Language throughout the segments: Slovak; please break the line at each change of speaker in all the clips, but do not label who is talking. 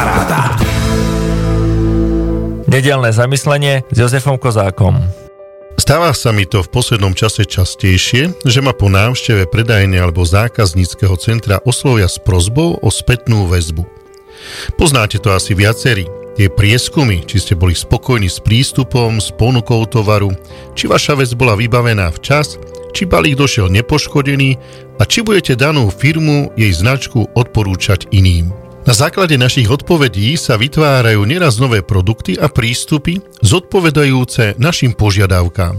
Paráda.
Nedelné zamyslenie s Jozefom Kozákom.
Stáva sa mi to v poslednom čase častejšie, že ma po návšteve predajne alebo zákazníckého centra oslovia s prozbou o spätnú väzbu. Poznáte to asi viacerí. Tie prieskumy, či ste boli spokojní s prístupom, s ponukou tovaru, či vaša vec bola vybavená včas, či balík došiel nepoškodený a či budete danú firmu, jej značku odporúčať iným. Na základe našich odpovedí sa vytvárajú neraz nové produkty a prístupy zodpovedajúce našim požiadavkám.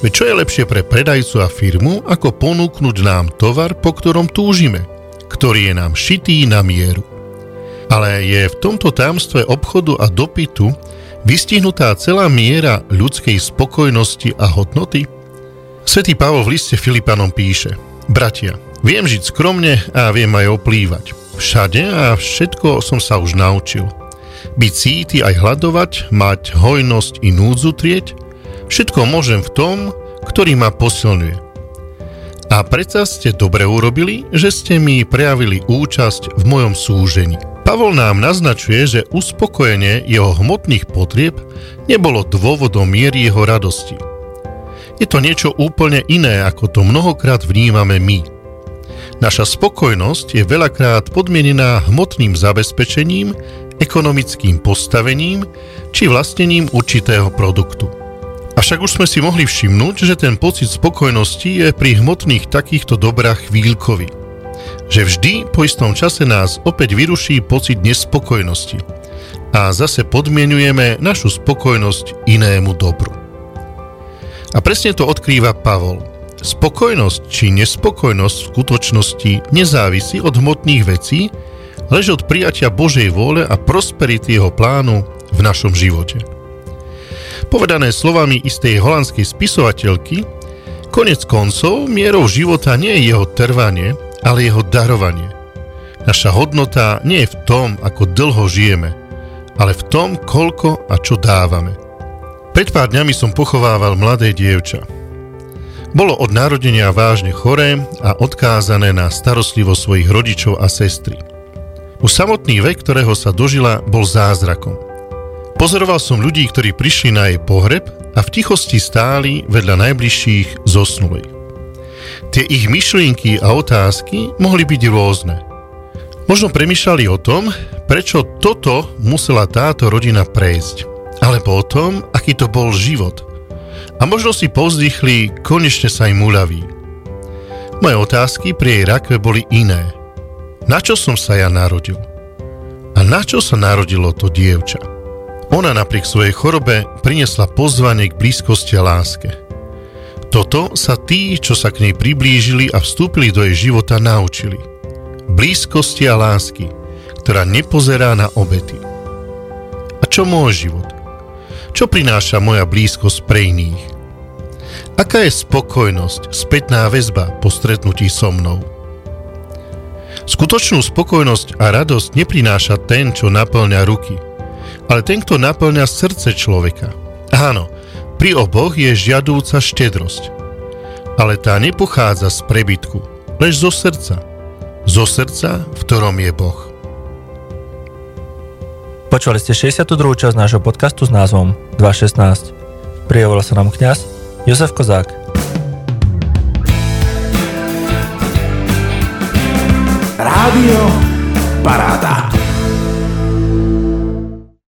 Veď čo je lepšie pre predajcu a firmu, ako ponúknuť nám tovar, po ktorom túžime, ktorý je nám šitý na mieru. Ale je v tomto tajomstve obchodu a dopytu vystihnutá celá miera ľudskej spokojnosti a hodnoty? Svetý Pavol v liste Filipanom píše Bratia, viem žiť skromne a viem aj oplývať všade a všetko som sa už naučil. Byť síty aj hľadovať, mať hojnosť i núdzu trieť, všetko môžem v tom, ktorý ma posilňuje. A predsa ste dobre urobili, že ste mi prejavili účasť v mojom súžení. Pavol nám naznačuje, že uspokojenie jeho hmotných potrieb nebolo dôvodom miery jeho radosti. Je to niečo úplne iné, ako to mnohokrát vnímame my – Naša spokojnosť je veľakrát podmienená hmotným zabezpečením, ekonomickým postavením či vlastnením určitého produktu. Avšak už sme si mohli všimnúť, že ten pocit spokojnosti je pri hmotných takýchto dobrách chvíľkový. Že vždy po istom čase nás opäť vyruší pocit nespokojnosti a zase podmienujeme našu spokojnosť inému dobru. A presne to odkrýva Pavol – Spokojnosť či nespokojnosť v skutočnosti nezávisí od hmotných vecí, lež od prijatia Božej vôle a prosperity jeho plánu v našom živote. Povedané slovami istej holandskej spisovateľky, konec koncov mierou života nie je jeho trvanie, ale jeho darovanie. Naša hodnota nie je v tom, ako dlho žijeme, ale v tom, koľko a čo dávame. Pred pár dňami som pochovával mladé dievča. Bolo od narodenia vážne choré a odkázané na starostlivosť svojich rodičov a sestry. Už samotný vek, ktorého sa dožila, bol zázrakom. Pozoroval som ľudí, ktorí prišli na jej pohreb a v tichosti stáli vedľa najbližších zosnulej. Tie ich myšlienky a otázky mohli byť rôzne. Možno premyšľali o tom, prečo toto musela táto rodina prejsť, alebo o tom, aký to bol život – a možno si povzdychli, konečne sa im uľaví. Moje otázky pri jej rakve boli iné. Na čo som sa ja narodil? A na čo sa narodilo to dievča? Ona napriek svojej chorobe priniesla pozvanie k blízkosti a láske. Toto sa tí, čo sa k nej priblížili a vstúpili do jej života, naučili. Blízkosti a lásky, ktorá nepozerá na obety. A čo môj život? Čo prináša moja blízkosť pre iných? Aká je spokojnosť, spätná väzba po stretnutí so mnou? Skutočnú spokojnosť a radosť neprináša ten, čo naplňa ruky, ale ten, kto naplňa srdce človeka. Áno, pri oboch je žiadúca štedrosť, ale tá nepochádza z prebytku, lež zo srdca. Zo srdca, v ktorom je Boh.
Počúvali ste 62. časť nášho podcastu s názvom 216. Prijavoval sa nám kňaz Jozef Kozák.
Rádio Paráda.